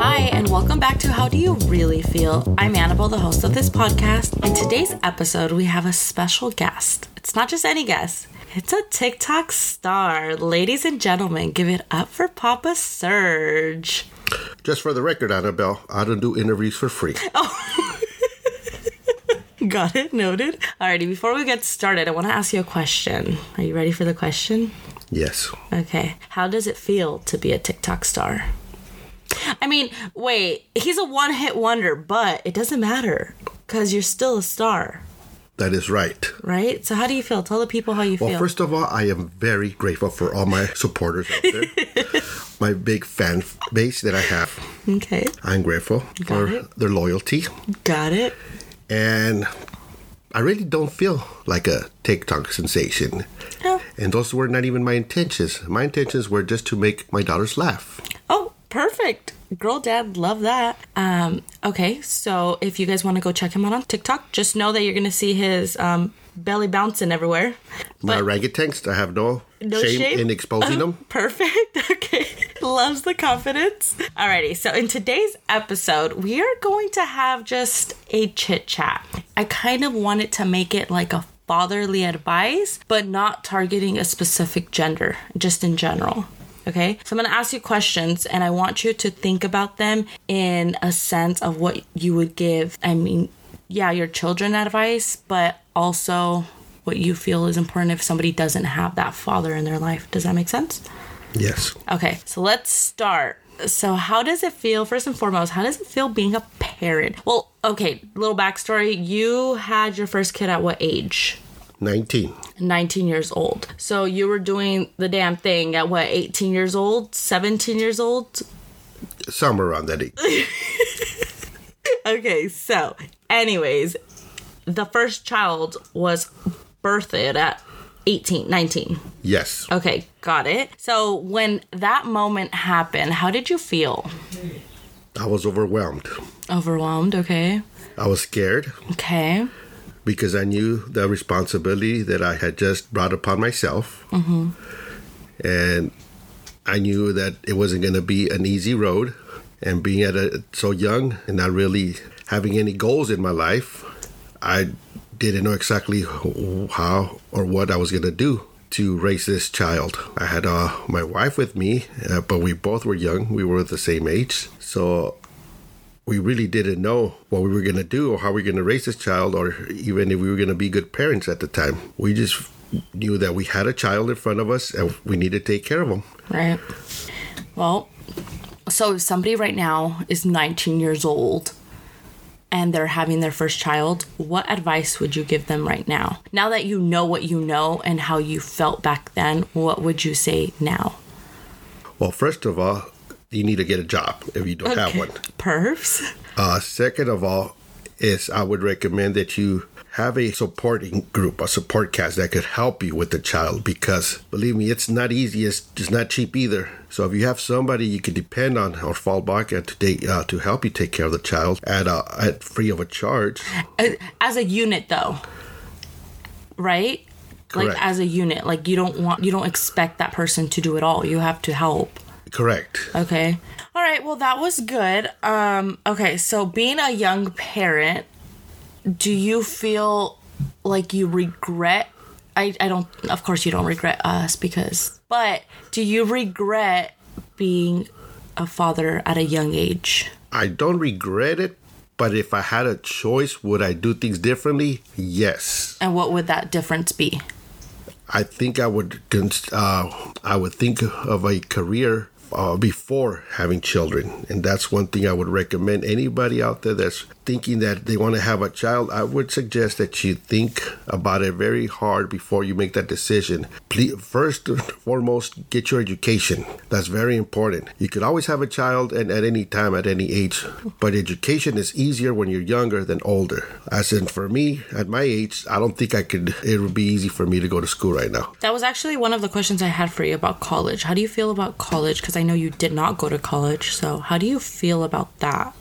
Hi, and welcome back to How Do You Really Feel? I'm Annabelle, the host of this podcast. In today's episode, we have a special guest. It's not just any guest, it's a TikTok star. Ladies and gentlemen, give it up for Papa Surge. Just for the record, Annabelle, I don't do interviews for free. Oh. Got it, noted. Alrighty, before we get started, I want to ask you a question. Are you ready for the question? Yes. Okay. How does it feel to be a TikTok star? I mean, wait, he's a one hit wonder, but it doesn't matter because you're still a star, That is right. right? So, how do you feel? Tell the people how you feel. Well, first of all, I am very grateful for all my supporters out there. my big fan base that I have. okay. I'm grateful for it. their loyalty. Got it. And I really don't feel like a TikTok sensation. Oh, And those were not even my intentions. My intentions were just to make my daughters laugh. oh perfect. Girl dad, love that. Um, okay, so if you guys want to go check him out on TikTok, just know that you're gonna see his um, belly bouncing everywhere. My But- orangutans, I have no, No shame, shame? in exposing them. Perfect. Okay. Loves the confidence. Alrighty. So in today's episode, we are going to have just a chit chat. I kind of wanted to make it like a fatherly advice, but not targeting a specific gender, just in general. Okay. So I'm going to ask you questions and I want you to think about them in a sense of what you would give. I mean, yeah, your children advice, but also what you feel is important if somebody doesn't have that father in their life. Does that make sense? Yes. Okay, so let's start. So, how does it feel, first and foremost, how does it feel being a parent? Well, okay, little backstory. You had your first kid at what age? 19. 19 years old. So, you were doing the damn thing at what, 18 years old? 17 years old? Somewhere around that age. Okay, so, anyways, the first child was birthed at 18, 19. yes. Okay, got it. So, when that moment happened, how did you feel? I was overwhelmed. Overwhelmed, okay. I was scared. Okay. Because I knew the responsibility that I had just brought upon myself. And I knew that it wasn't going to be an easy road. And being at a, so young and not really having any goals in my life, I didn't know exactly how or what I was going to do to raise this child. I had uh, my wife with me, uh, but we both were young. We were the same age. So we really didn't know what we were going to do or how we are going to raise this child or even if we were going to be good parents at the time. We just knew that we had a child in front of us and we needed to take care of him. Right. Well, so if somebody right now is 19 years old and they're having their first child, what advice would you give them right now? Now that you know what you know and how you felt back then, what would you say now? Well, first of all, you need to get a job if you don't have one. Perfs? Uh, second of all, is I would recommend that you have a supporting group, a support cast that could help you with the child because believe me, it's not easy. It's, it's not cheap either. So if you have somebody you can depend on or fall back on to take, uh, to help you take care of the child at uh, at free of a charge, Uh, As a unit, though, right? Correct. Like as a unit, like you don't want, you don't expect that person to do it all. You have to help. Correct. Okay. All right. Well, that was good. Um, okay. So, being a young parent, do you feel like you regret? I, I don't, of course, you don't regret us because, but do you regret being a father at a young age? I don't regret it, but if I had a choice, would I do things differently? Yes. And what would that difference be? I think I would uh, I would think of a career uh, before having children, and that's one thing I would recommend anybody out there that's thinking that they want to have a child. I would suggest that you think about it very hard before you make that decision. Please, first and foremost, get your education. That's very important. You could always have a child and at any time, at any age, but education is easier when you're younger than older. As in, for me, at my age, I don't think I could. It would be easy for me to go to school right now. That was actually one of the questions I had for you about college. How do you feel about college? Because I know you did not go to college. So, how do you feel about that?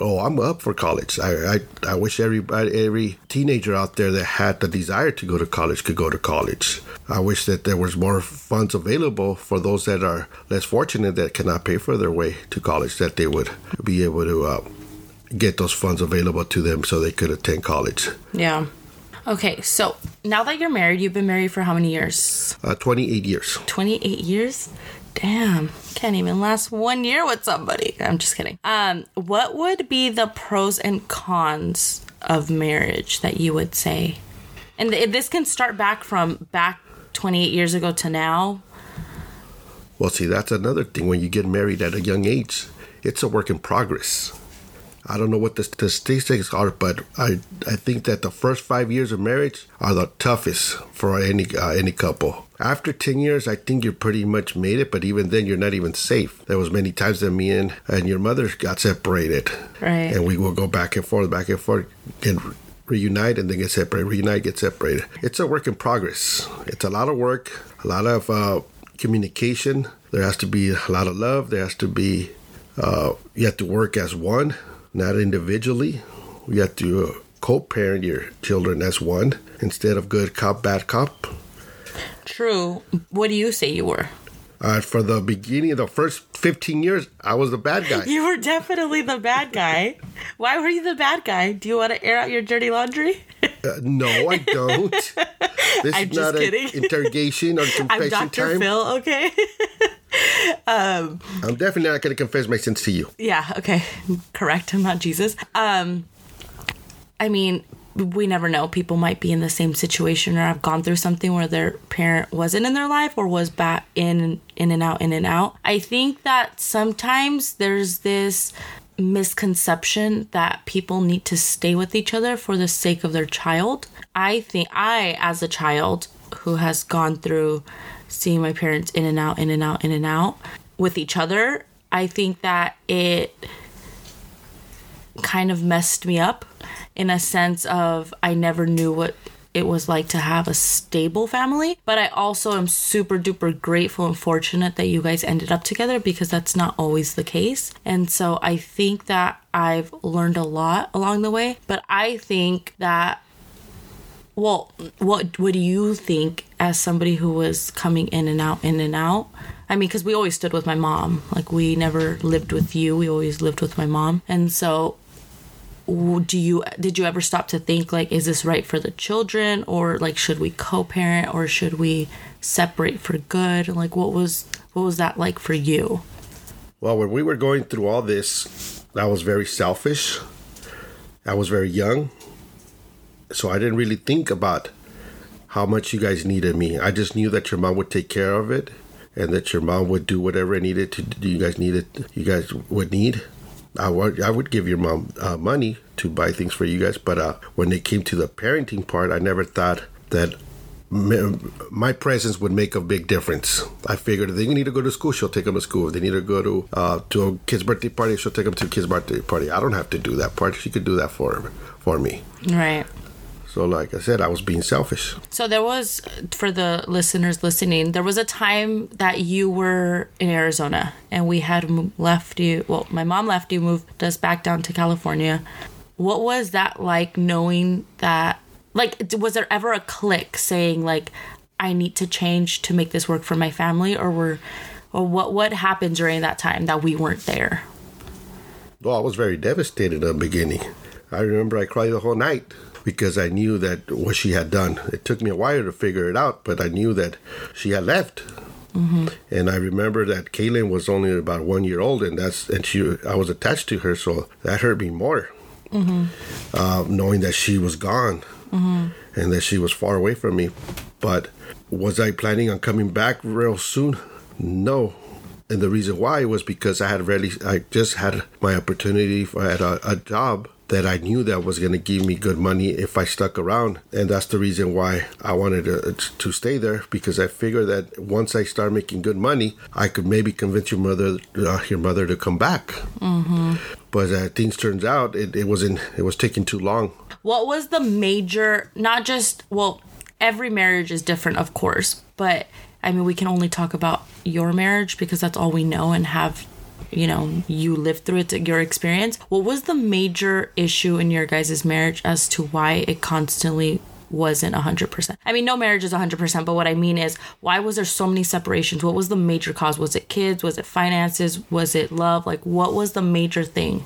Oh, I'm up for college. I, I, I wish every every teenager out there that had the desire to go to college could go to college. I wish that there was more funds available for those that are less fortunate that cannot pay for their way to college. That they would be able to uh, get those funds available to them so they could attend college. Yeah. Okay, so now that you're married, you've been married for how many years? Uh, 28 years. 28 years? Damn, can't even last one year with somebody. I'm just kidding. Um, what would be the pros and cons of marriage that you would say? And th- this can start back from back 28 years ago to now. Well, see, that's another thing. When you get married at a young age, it's a work in progress. I don't know what the statistics are, but I I think that the first five years of marriage are the toughest for any uh, any couple. After ten years, I think you're pretty much made it, but even then, you're not even safe. There was many times that me and and your mother got separated, right? And we will go back and forth, back and forth, and reunite and then get separated, reunite, get separated. It's a work in progress. It's a lot of work, a lot of uh, communication. There has to be a lot of love. There has to be, uh, you have to work as one not individually. You have to uh, co-parent your children as one instead of good cop, bad cop. True. What do you say you were? Uh, for the beginning of the first 15 years, I was the bad guy. You were definitely the bad guy. Why were you the bad guy? Do you want to air out your dirty laundry? uh, no, I don't. This I'm is not an interrogation or confession I'm Dr. time. Phil, okay? um, I'm definitely not going to confess my sins to you. Yeah, okay. Correct. I'm not Jesus. Um, I mean, we never know. People might be in the same situation or have gone through something where their parent wasn't in their life or was back in in and out, in and out. I think that sometimes there's this misconception that people need to stay with each other for the sake of their child. I think I, as a child who has gone through seeing my parents in and out, in and out, in and out with each other, I think that it kind of messed me up in a sense of I never knew what it was like to have a stable family. But I also am super duper grateful and fortunate that you guys ended up together because that's not always the case. And so I think that I've learned a lot along the way. But I think that well, what what do you think as somebody who was coming in and out, in and out? I mean, because we always stood with my mom. Like we never lived with you. We always lived with my mom. And so, do you did you ever stop to think like, is this right for the children, or like should we co-parent, or should we separate for good? Like, what was what was that like for you? Well, when we were going through all this, I was very selfish. I was very young so I didn't really think about how much you guys needed me. I just knew that your mom would take care of it and that your mom would do whatever it needed to do. You guys needed, you guys would need. I would, I would give your mom uh, money to buy things for you guys, but uh, when it came to the parenting part, I never thought that my presence would make a big difference. I figured if they need to go to school, she'll take them to school. If they need to go to uh, to a kid's birthday party, she'll take them to a kid's birthday party. I don't have to do that part. She could do that for for me. Right. So, like I said, I was being selfish. So, there was, for the listeners listening, there was a time that you were in Arizona and we had left you. Well, my mom left you, moved us back down to California. What was that like knowing that? Like, was there ever a click saying, like, I need to change to make this work for my family? Or were, or what, what happened during that time that we weren't there? Well, I was very devastated in the beginning. I remember I cried the whole night because I knew that what she had done. It took me a while to figure it out, but I knew that she had left. Mm-hmm. And I remember that Kaylin was only about one year old, and that's and she I was attached to her, so that hurt me more, mm-hmm. uh, knowing that she was gone mm-hmm. and that she was far away from me. But was I planning on coming back real soon? No, and the reason why was because I had really I just had my opportunity at a, a job that I knew that was going to give me good money if I stuck around. And that's the reason why I wanted to, to stay there because I figured that once I start making good money, I could maybe convince your mother, uh, your mother to come back. Mm-hmm. But as things turns out, it, it wasn't, it was taking too long. What was the major, not just, well, every marriage is different, of course, but I mean, we can only talk about your marriage because that's all we know and have you know you lived through it your experience. What was the major issue in your guys' marriage as to why it constantly wasn't 100% i mean no marriage is 100% but what i mean is why was there so many separations? What was the major cause? Was it kids? Was it finances? Was it love? Like what was the major thing?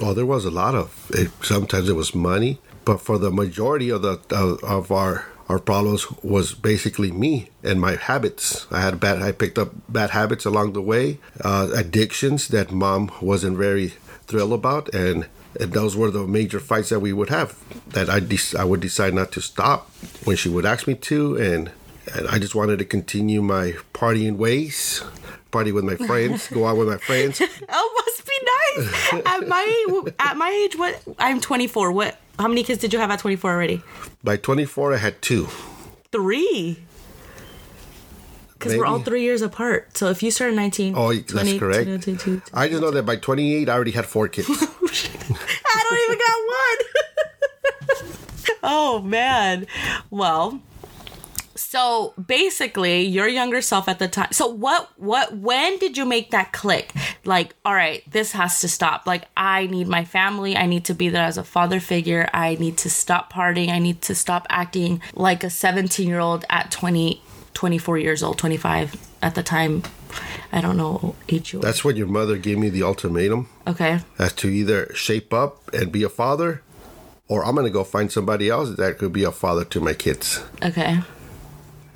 Well, there was a lot of. It, sometimes it was money, but for the majority of the of, of our our problems was basically me and my habits. I had bad. I picked up bad habits along the way, uh, addictions that mom wasn't very thrilled about, and, and those were the major fights that we would have. That I de- I would decide not to stop when she would ask me to, and and I just wanted to continue my partying ways. Party with my friends, go out with my friends. oh must be nice at my at my age what i'm 24 what how many kids did you have at 24 already By 24, I had two. three because we're all three years apart so if you started 19 Oh, that's 20, correct. 22, 22, I just know that by 28, I already had four kids. Oh, I don't even got one. oh man. Well, so basically your younger self at the time. So what what when did you make that click? Like, all right, this has to stop. Like I need my family. I need to be there as a father figure. I need to stop partying. I need to stop acting like a 17-year-old at 20 24 years old, 25 at the time. I don't know age. That's when your mother gave me the ultimatum Okay. as to either shape up and be a father, or I'm going to go find somebody else that could be a father to my kids. Okay.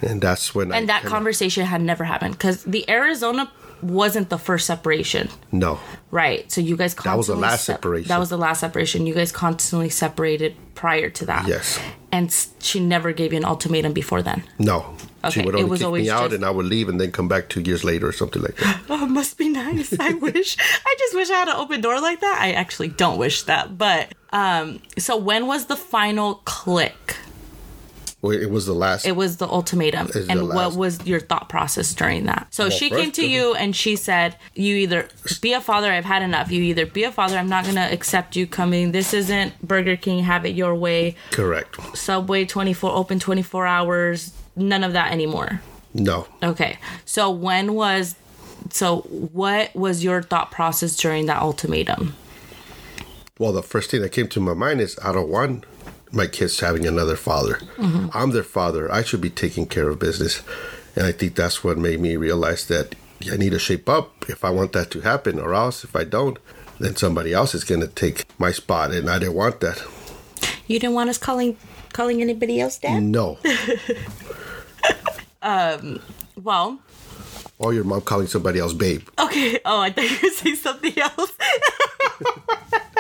And that's when I And that kinda- conversation had never happened because the Arizona wasn't the first separation, No. right? So you guys constantly that was the last sep- separation. That was the last separation. You guys constantly separated prior to that. Yes. And she never gave you an ultimatum before then. No. she Okay, would it was kick me out just- and I would leave and then come back two years later or something like that. Oh, it must be nice. I wish. I just wish I had an open door like that. I actually don't wish that. But um, so when was the final click? Well, it was the last. It was the ultimatum. It's and the what was your thought process during that? So she came to you and she said, You either be a father, I've had enough. You either be a father, I'm not going to accept you coming. This isn't Burger King, have it your way. Correct. Subway 24, open 24 hours. None of that anymore. No. Okay. So when was, so what was your thought process during that ultimatum? Well, the first thing that came to my mind is I don't want my kids having another father. Mm-hmm. I'm their father. I should be taking care of business. And I think that's what made me realize that I need to shape up if I want that to happen, or else if I don't, then somebody else is going to take my spot. And I didn't want that. You didn't want us calling calling anybody else dad? No. um, Well, or your mom calling somebody else babe. Okay. Oh, I thought you were saying something else.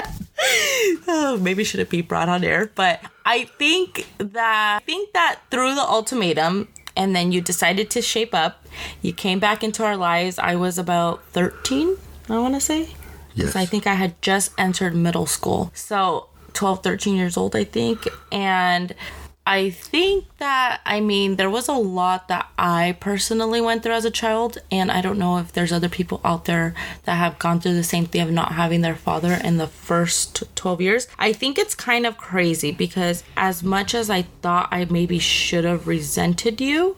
oh, maybe should it be brought on air? But I think that I think that through the ultimatum, and then you decided to shape up. You came back into our lives. I was about thirteen. I want to say. Yes. I think I had just entered middle school. So 12, 13 years old, I think. And I think that, I mean, there was a lot that I personally went through as a child. And I don't know if there's other people out there that have gone through the same thing of not having their father in the first 12 years. I think it's kind of crazy because as much as I thought I maybe should have resented you,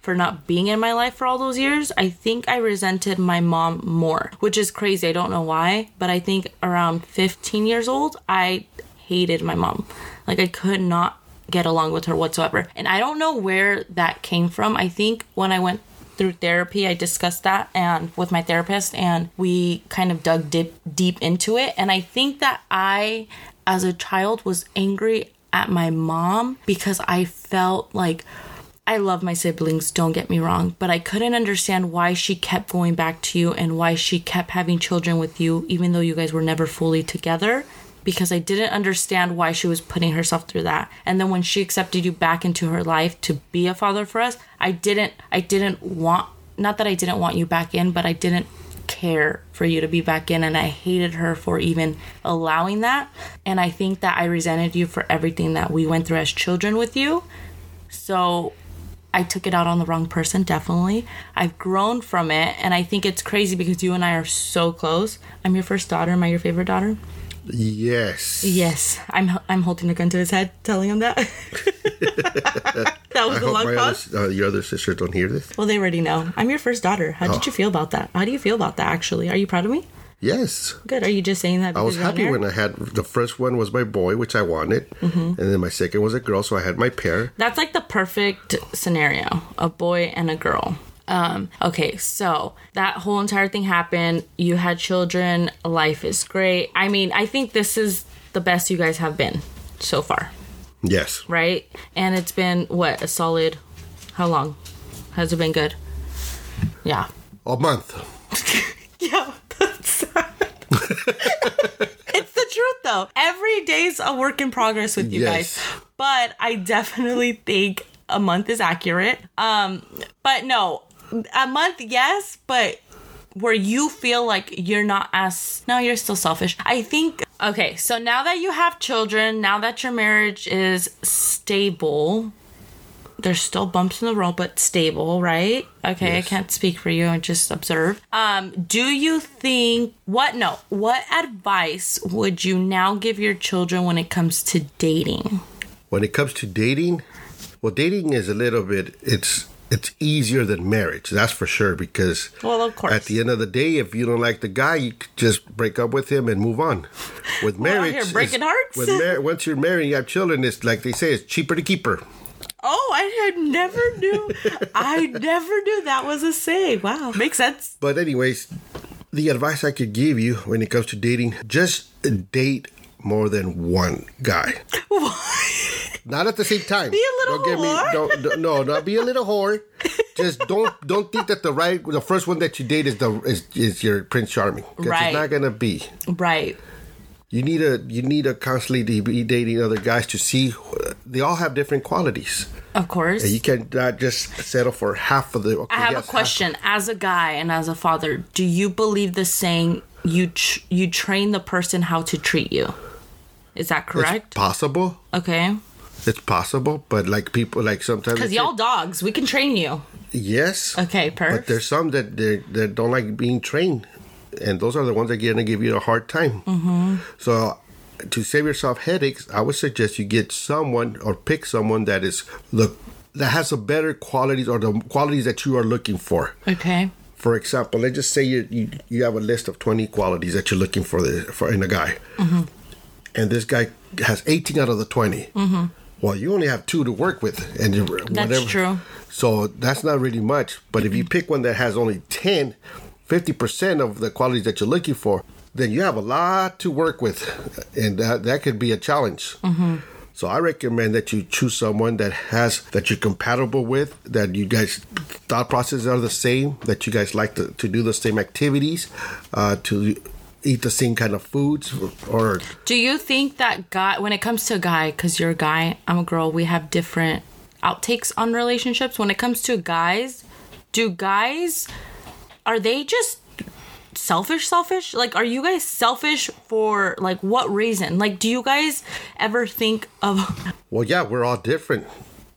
for not being in my life for all those years, I think I resented my mom more, which is crazy. I don't know why, but I think around 15 years old, I hated my mom. Like I could not get along with her whatsoever. And I don't know where that came from. I think when I went through therapy, I discussed that and with my therapist and we kind of dug deep deep into it. And I think that I as a child was angry at my mom because I felt like I love my siblings, don't get me wrong, but I couldn't understand why she kept going back to you and why she kept having children with you, even though you guys were never fully together. Because I didn't understand why she was putting herself through that. And then when she accepted you back into her life to be a father for us, I didn't I didn't want not that I didn't want you back in, but I didn't care for you to be back in and I hated her for even allowing that. And I think that I resented you for everything that we went through as children with you. So I took it out on the wrong person, definitely. I've grown from it, and I think it's crazy because you and I are so close. I'm your first daughter. Am I your favorite daughter? Yes. Yes. I'm I'm holding a gun to his head, telling him that. that was I the long pause. other, uh, your other sisters don't hear this. Well, they already know. I'm your first daughter. How Oh. did you feel about that? How do you feel about that? Actually, are you proud of me? Yes. Good. Are you just saying that? I was because you're on happy when I had the first one was my boy, which I wanted, Mm-hmm. and then my second was a girl, so I had my pair. That's like the perfect scenario a boy and a girl. Um, okay, so that whole entire thing happened. You had children. Life is great. I mean, I think this is the best you guys have been so far, Yes. right? And it's been what a solid. How long has it been good? Yeah. A month. Yeah, that's sad. it's the truth though. Every day's a work in progress with you Yes. guys. But I definitely think a month is accurate. Um but no, a month yes, but where you feel like you're not as no, you're still selfish. I think okay, so now that you have children, now that your marriage is stable, there's still bumps in the road, but stable, right? Okay, Yes. I can't speak for you. I just observe. Um, do you think what? No, what advice would you now give your children when it comes to dating? When it comes to dating, well, dating is a little bit it's it's easier than marriage. That's for sure. Because Well, of course. at the end of the day, if you don't like the guy, you just break up with him and move on. With We're marriage, breaking hearts. With mar- once you're married, and you have children. It's like they say, it's cheaper to keep her. Oh, I had never knew. I never knew that was a saying. Wow, makes sense. But anyways, the advice I could give you when it comes to dating, just date more than one guy. Not at the same time. Be a little don't whore. Don't, don't- no, not be a little whore. Just don't don't think that the right the first one that you date is the is, is your Prince Charming. Right. It's not gonna be. Right. You need a you need to constantly be dating other guys to see. They all have different qualities. Of course. You cannot just settle for half of the. Okay, I have yes, a question. As a guy and as a father, do you believe the saying you tr- you train the person how to treat you? Is that It's correct? possible. Okay. It's possible, but like people, like sometimes Because y'all dogs, we can train you. yes, Okay, Perfect. but there's some that they that don't like being trained, and those are the ones that are gonna give you a hard time. Mm-hmm. So, to save yourself headaches, I would suggest you get someone or pick someone that is look that has the better qualities or the qualities that you are looking for. Okay. For example, let's just say you you, you have a list of twenty qualities that you're looking for the for in a guy, Mm-hmm. and this guy has eighteen out of the 20 Mm-hmm. Well, you only have two to work with, and whatever. true. So that's not really much. But if you pick one that has only 10, 50% of the qualities that you're looking for, then you have a lot to work with, and that that could be a challenge. So I recommend that you choose someone that has that you're compatible with, that you guys thought processes are the same, that you guys like to, to do the same activities, uh, to eat the same kind of foods, or Do you think that guy, when it comes to a guy, because you're a guy, I'm a girl, we have different outtakes on relationships. When it comes to guys, do guys, are they just selfish, selfish? Like, are you guys selfish for, like, what reason? Like, do you guys ever think of, Well, yeah, we're all different.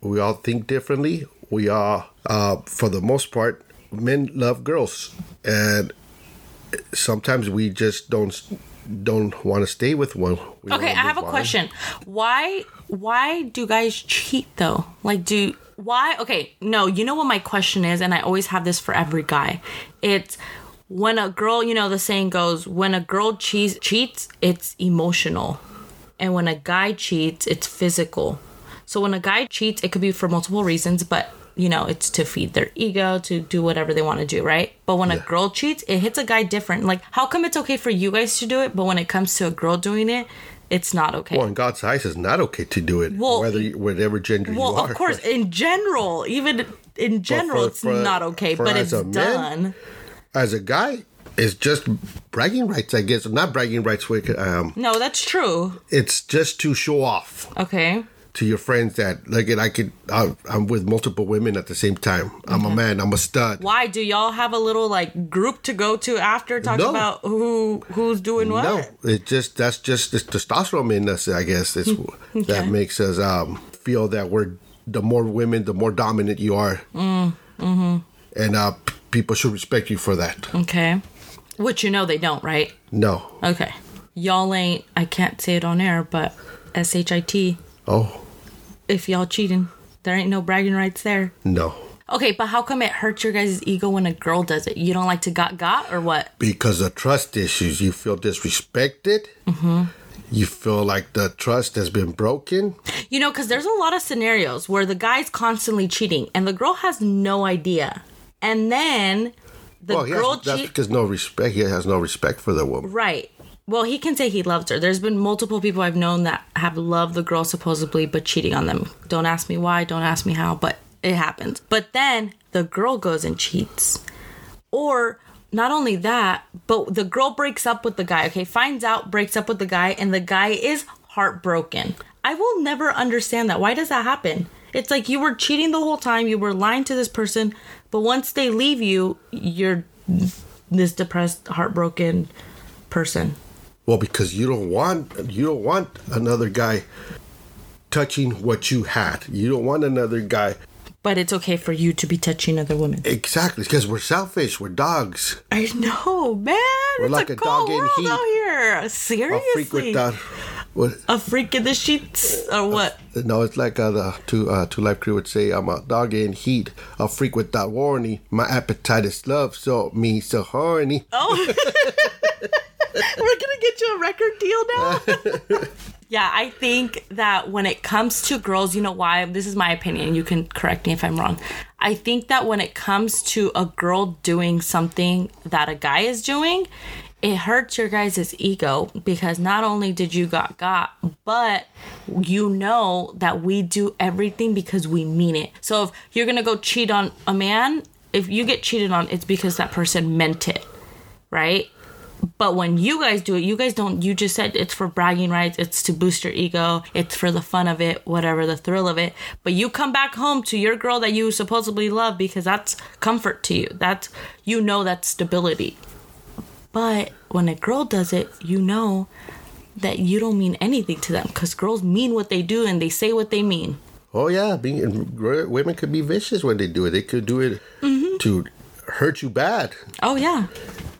We all think differently. We all, uh, for the most part, men love girls, and sometimes we just don't don't want to stay with one. We okay, I have a on. question. Why, why do guys cheat though? Like, do, why? Okay, no, you know what my question is, and I always have this for every guy. It's when a girl, you know, the saying goes, when a girl cheats, cheats, it's emotional, and when a guy cheats, it's physical. So when a guy cheats, it could be for multiple reasons, but you know, it's to feed their ego, to do whatever they want to do, right? But when a girl cheats, it hits a guy different. Like, how come it's okay for you guys to do it, but when it comes to a girl doing it, it's not okay? Well, in God's eyes, it's not okay to do it, Well, whether you, whatever gender Well, you are. Well, of course, in general, even in general, for- it's for- not okay, but it's a man, done. As a guy, it's just bragging rights, I guess. Not bragging rights. Um, No, that's true. it's just to show off. Okay. To your friends that like it, I could I, I'm with multiple women at the same time. I'm a man. I'm a stud. Why do y'all have a little like group to go to after talk No. about who who's doing what? No, it just that's just the testosterone in us. I guess it's that makes us um, feel that we're the more women, the more dominant you are, mm, mm-hmm. and uh, p- people should respect you for that. Okay. Which you know they don't, right? No, Okay. Y'all ain't. I can't say it on air, but S H I T. oh, if y'all cheating. There ain't no bragging rights there. No. Okay, but how come it hurts your guys' ego when a girl does it? You don't like to got got or what? Because of trust issues, you feel disrespected. Mm-hmm. You feel like the trust has been broken. You know, because there's a lot of scenarios where the guy's constantly cheating and the girl has no idea. And then the well, girl has, that's because no respect. He has no respect for the woman. Right. Well, he can say he loves her. There's been multiple people I've known that have loved the girl supposedly, but cheating on them. Don't ask me why, don't ask me how, but it happens. But then the girl goes and cheats. Or not only that, but the girl breaks up with the guy, okay? Finds out, breaks up with the guy, and the guy is heartbroken. I will never understand that. Why does that happen? It's like you were cheating the whole time, you were lying to this person, but once they leave you, you're this depressed, heartbroken person. Well, because you don't want you don't want another guy touching what you had. You don't want another guy But it's okay for you to be touching other women. exactly because we're selfish. We're dogs. I know, man. We're it's like a a cold dog in heat. out here. A Seriously, freak with that. What? a freak in the sheets or what? No, it's like uh, the two uh, 2 Live Crew would say. I'm a dog in heat, a freak without warning. My appetite is love, so me so horny. Oh, gonna get you a record deal now. yeah, I think that when it comes to girls, you know why? This is my opinion. You can correct me if I'm wrong. I think that when it comes to a girl doing something that a guy is doing, it hurts your guys' ego because not only did you got got, but you know that we do everything because we mean it. So if you're gonna go cheat on a man, if you get cheated on, it's because that person meant it, right? But when you guys do it, you guys don't. You just said it's for bragging rights. It's to boost your ego. It's for the fun of it, whatever the thrill of it. But you come back home to your girl that you supposedly love because that's comfort to you. That's you know that's stability. But when a girl does it, you know that you don't mean anything to them because girls mean what they do and they say what they mean. Oh yeah, being women could be vicious when they do it. They could do it Mm-hmm. to hurt you bad. Oh yeah,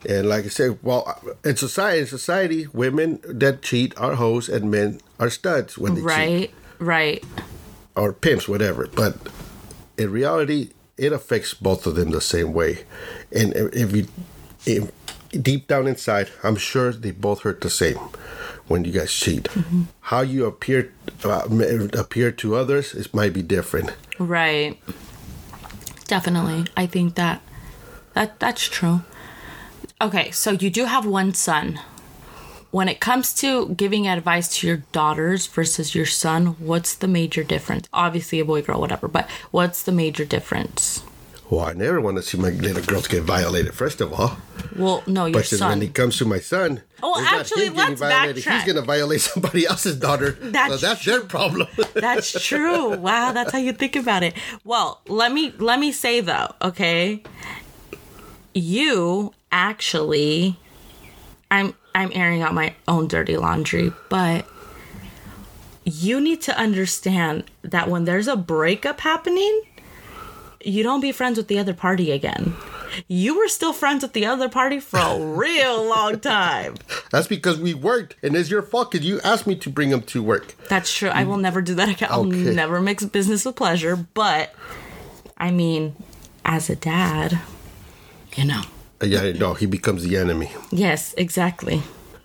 And like I said, well, in society, in society, women that cheat are hoes and men are studs when they cheat right, right. or pimps, whatever. But in reality, it affects both of them the same way. And if you, if, deep down inside, I'm sure they both hurt the same when you guys cheat. How you appear uh, appear to others is might be different. Right. Definitely. I think that that that's true. Okay, so you do have one son. When it comes to giving advice to your daughters versus your son, what's the major difference? Obviously a boy girl whatever, but what's the major difference? Well, I never want to see my little girls get violated. First of all, Well, no, your but son. when it comes to my son, Oh, it's not actually, let's violated. backtrack. He's going to violate somebody else's daughter. That's so that's their problem. That's true. Wow, that's how you think about it. Well, let me let me say though, okay? You actually I'm I'm airing out my own dirty laundry, but you need to understand that when there's a breakup happening, you don't be friends with the other party again. You were still friends with the other party for a real long time. that's because we worked, and it's your fault because you asked me to bring him to work. That's true. I will never do that again. I'll never mix business with pleasure. But I mean, as a dad, you know. Uh, Yeah, no, he becomes the enemy. Yes, exactly.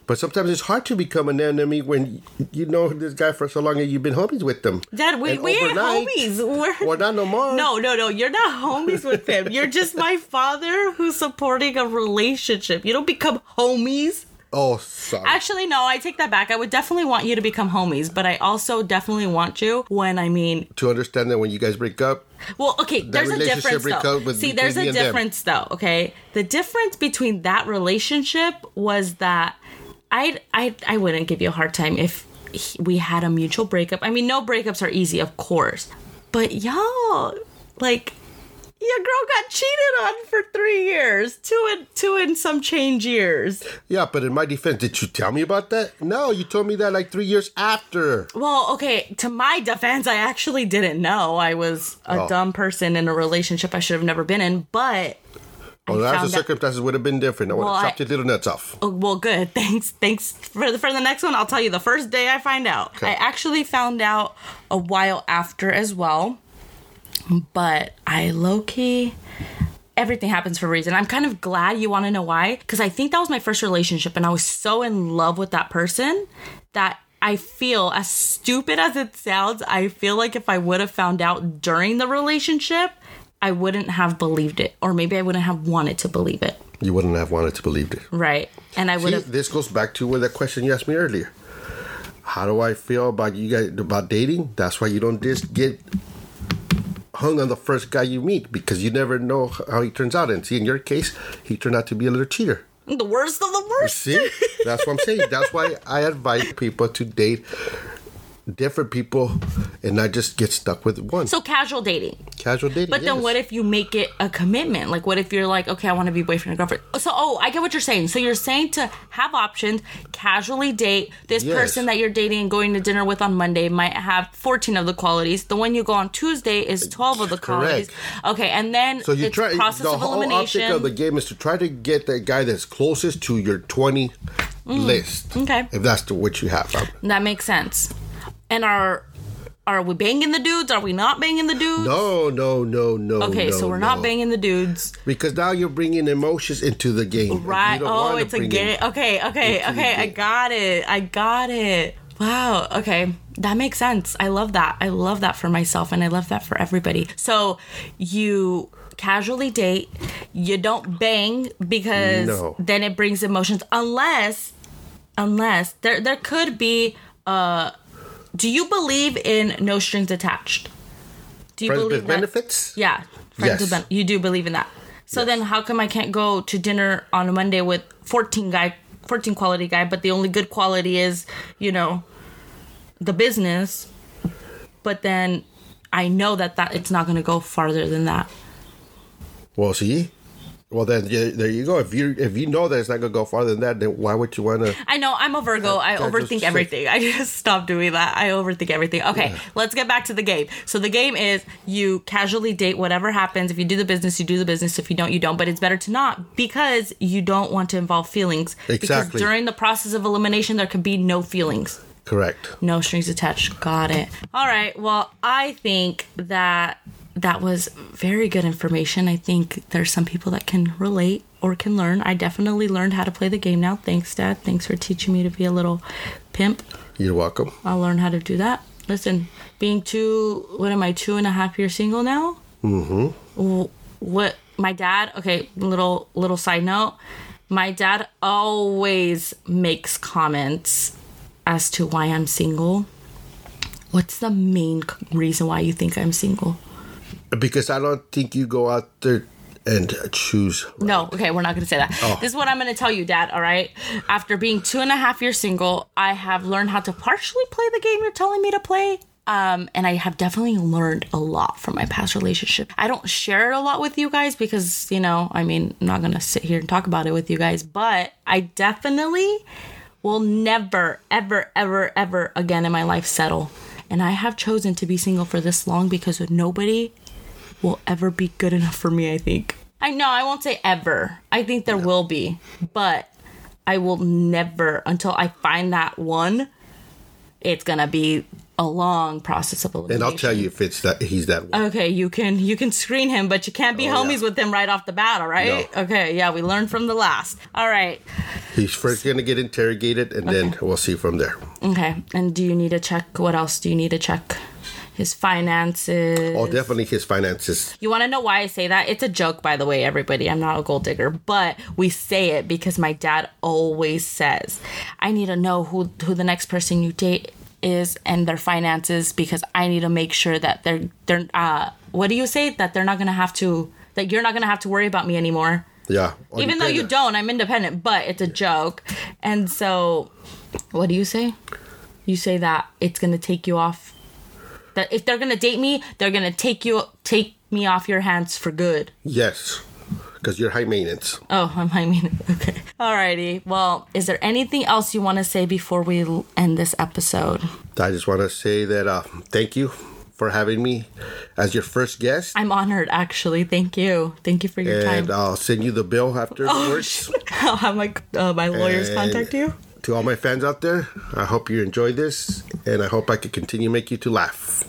But sometimes it's hard to become an enemy when you know this guy for so long and you've been homies with them. Dad, we, And we ain't homies. We're Well, not no more. no, no, no. You're not homies with him. You're just my father who's supporting a relationship. You don't become homies. Oh, sorry. Actually, no, I take that back. I would definitely want you to become homies, but I also definitely want you when I mean to understand that when you guys break up, Well, okay, there's a difference though. See, there's a and them. difference though, okay? The difference between that relationship was that I I I wouldn't give you a hard time if we had a mutual breakup. I mean, no breakups are easy, of course. But y'all, like your girl got cheated on for 3 years. Two and two and some change years. yeah. But in my defense, did you tell me about that? No, you told me that like three years after. Well, okay, to my defense, I actually didn't know I was a Oh. dumb person in a relationship I should have never been in, but Well, that's the circumstances would have been different. I would Well, have I- chopped your little nuts off. Oh, well, good. Thanks. Thanks for the, for the next one. I'll tell you the first day I find out. Okay. I actually found out a while after as well, but I low key. Everything happens for a reason. I'm kind of glad you want to know why, because I think that was my first relationship, and I was so in love with that person that I feel, as stupid as it sounds, I feel like if I would have found out during the relationship, I wouldn't have believed it, or maybe I wouldn't have wanted to believe it. You wouldn't have wanted to believe it. Right. And I would have. this goes back to what that question you asked me earlier. How do I feel about you guys about dating? That's why you don't just get hung on the first guy you meet because you never know how he turns out. And see, in your case, he turned out to be a little cheater. The worst of the worst. See, that's what I'm saying. That's why I advise people to date different people and not just get stuck with one. So casual dating. Casual dating. But then what if you make it a commitment? Like what if you're like, okay, I want to be boyfriend and girlfriend. So oh, I get what you're saying. So you're saying to have options, casually date this Yes. person that you're dating and going to dinner with on Monday might have 14 of the qualities. The one you go on Tuesday is 12 of the qualities. Okay, and then So you try process the of whole elimination. object of the game is to try to get the guy that's closest to your 20 list. Mm. Okay. If that's the, what you have. Um, that makes sense. And are are we banging the dudes? Are we not banging the dudes? No, no, no, no. Okay, no, so we're no. not banging the dudes. because now you're bringing emotions into the game. Right. Oh, it's a game. Okay, okay, okay. I got it. I got it. Wow. Okay. That makes sense. I love that. I love that for myself and I love that for everybody. So you casually date, you don't bang because No. then it brings emotions unless unless there there could be uh do you believe in no strings attached? Do you Friends believe with that? benefits? Yeah. Friends Yes. ben- you do believe in that. So then how come I can't go to dinner on a Monday with 14 guy 14 quality guy but the only good quality is, you know, the business. But then I know that that it's not going to go farther than that. Well, see? Well, then yeah, there you go. If you if you know that it's not going to go farther than that, then why would you want to? I know I'm a Virgo. I overthink say- everything. I just stop doing that. I overthink everything. Okay, let's get back to the game. So the game is you casually date whatever happens. If you do the business, you do the business. If you don't, you don't. But it's better to not because you don't want to involve feelings. Because Exactly. during the process of elimination, there could be no feelings. Correct. No strings attached. Got it. All right. Well, I think that that was very good information. I think there's some people that can relate or can learn. I definitely learned how to play the game now. Thanks, Dad. Thanks for teaching me to be a little pimp. You're welcome. I'll learn how to do that. Listen, being two, what am I, two and a half years single now? Mm-hmm. What, my dad, okay, little, little side note. My dad always makes comments as to why I'm single. What's the main reason why you think I'm single? Because I don't think you go out there and choose. No, okay, we're not gonna say that. This is what I'm gonna tell you, Dad, all right? After being two and a half years single, I have learned how to partially play the game you're telling me to play. Um, and I have definitely learned a lot from my past relationship. I don't share it a lot with you guys because, you know, I mean, I'm not gonna sit here and talk about it with you guys, but I definitely will never, ever, ever, ever again in my life settle. And I have chosen to be single for this long because nobody will ever be good enough for me, I think. I know, I won't say ever. I think there will be, but I will never until I find that one. It's gonna be a long process of elimination. And I'll tell you if it's that he's that one. Okay, you can you can screen him, but you can't be Oh, homies yeah. with him right off the bat. All right? No. Okay, yeah, we learned from the last. All right. He's first going to get interrogated, and then we'll see from there. Okay, and do you need to check? What else do you need to check? His finances. Oh, definitely his finances. You want to know why I say that? It's a joke, by the way, everybody. I'm not a gold digger, but we say it because my dad always says, "I need to know who who the next person you date is and their finances because I need to make sure that they're they're uh what do you say that they're not gonna have to that you're not gonna have to worry about me anymore." Yeah. Even though you don't, I'm independent, but it's a joke. And so, what do you say? You say that it's gonna take you off. That if they're gonna date me, they're gonna take you take me off your hands for good. Yes. Because you're high maintenance. Oh, I mean, okay. Alrighty. Well, is there anything else you want to say before we end this episode? I just want to say that uh, thank you for having me as your first guest. I'm honored, actually. Thank you. Thank you for your and time. I'll send you the bill afterwards. I'll have my uh, my lawyers And contact you. To all my fans out there, I hope you enjoy this, and I hope I can continue make you to laugh.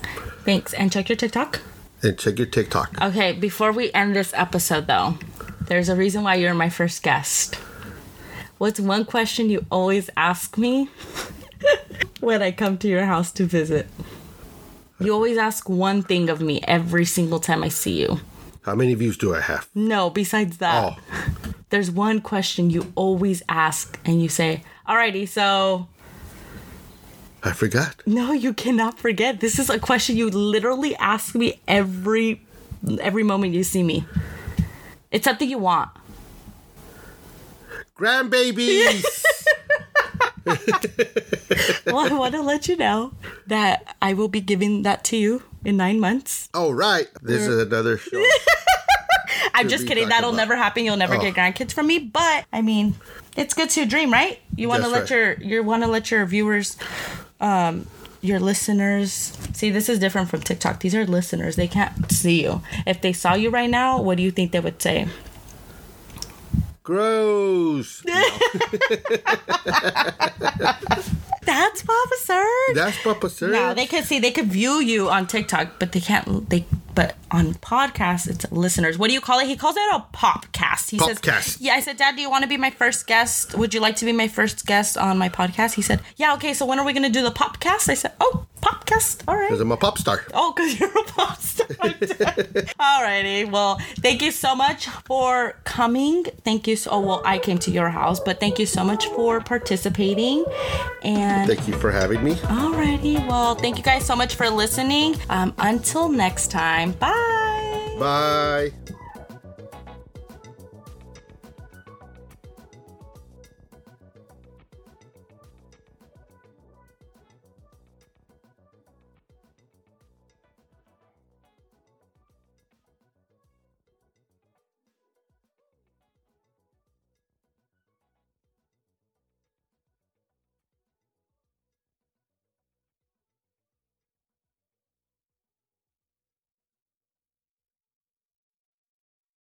Thanks, and check your TikTok. And check your TikTok. Okay, before we end this episode, though, there's a reason why you're my first guest. What's one question you always ask me when I come to your house to visit? You always ask one thing of me every single time I see you. How many views do I have? No, besides that, Oh, there's one question you always ask, and you say, Alrighty, so. I forgot. No, you cannot forget. This is a question you literally ask me every every moment you see me. It's something you want. Grandbabies! Well, I want to let you know that I will be giving that to you in nine months. oh, right. This is another show. I'm just kidding. That'll about. never happen. You'll never Oh. get grandkids from me. But I mean, it's good to dream, right? You want to let right. your you want to let your viewers, um, your listeners see. This is different from TikTok. These are listeners. They can't see you. If they saw you right now, what do you think they would say? Gross. That's Papa Sir. That's Papa Sir. No, they could see, they could view you on TikTok, but they can't. They but on podcasts, it's listeners. What do you call it? He calls it a popcast. He Popcast. says, "Yeah." I said, "Dad, do you want to be my first guest? Would you like to be my first guest on my podcast?" He said, "Yeah, okay. So when are we gonna do the podcast?" I said, "Oh, popcast. All right." Because I'm a pop star. Oh, because you're a pop star. Alrighty. Well, thank you so much for coming. Thank you so. Oh, well, I came to your house, but thank you so much for participating. And Thank you for having me. Alrighty, well, thank you guys so much for listening. Um, until next time, bye. Bye.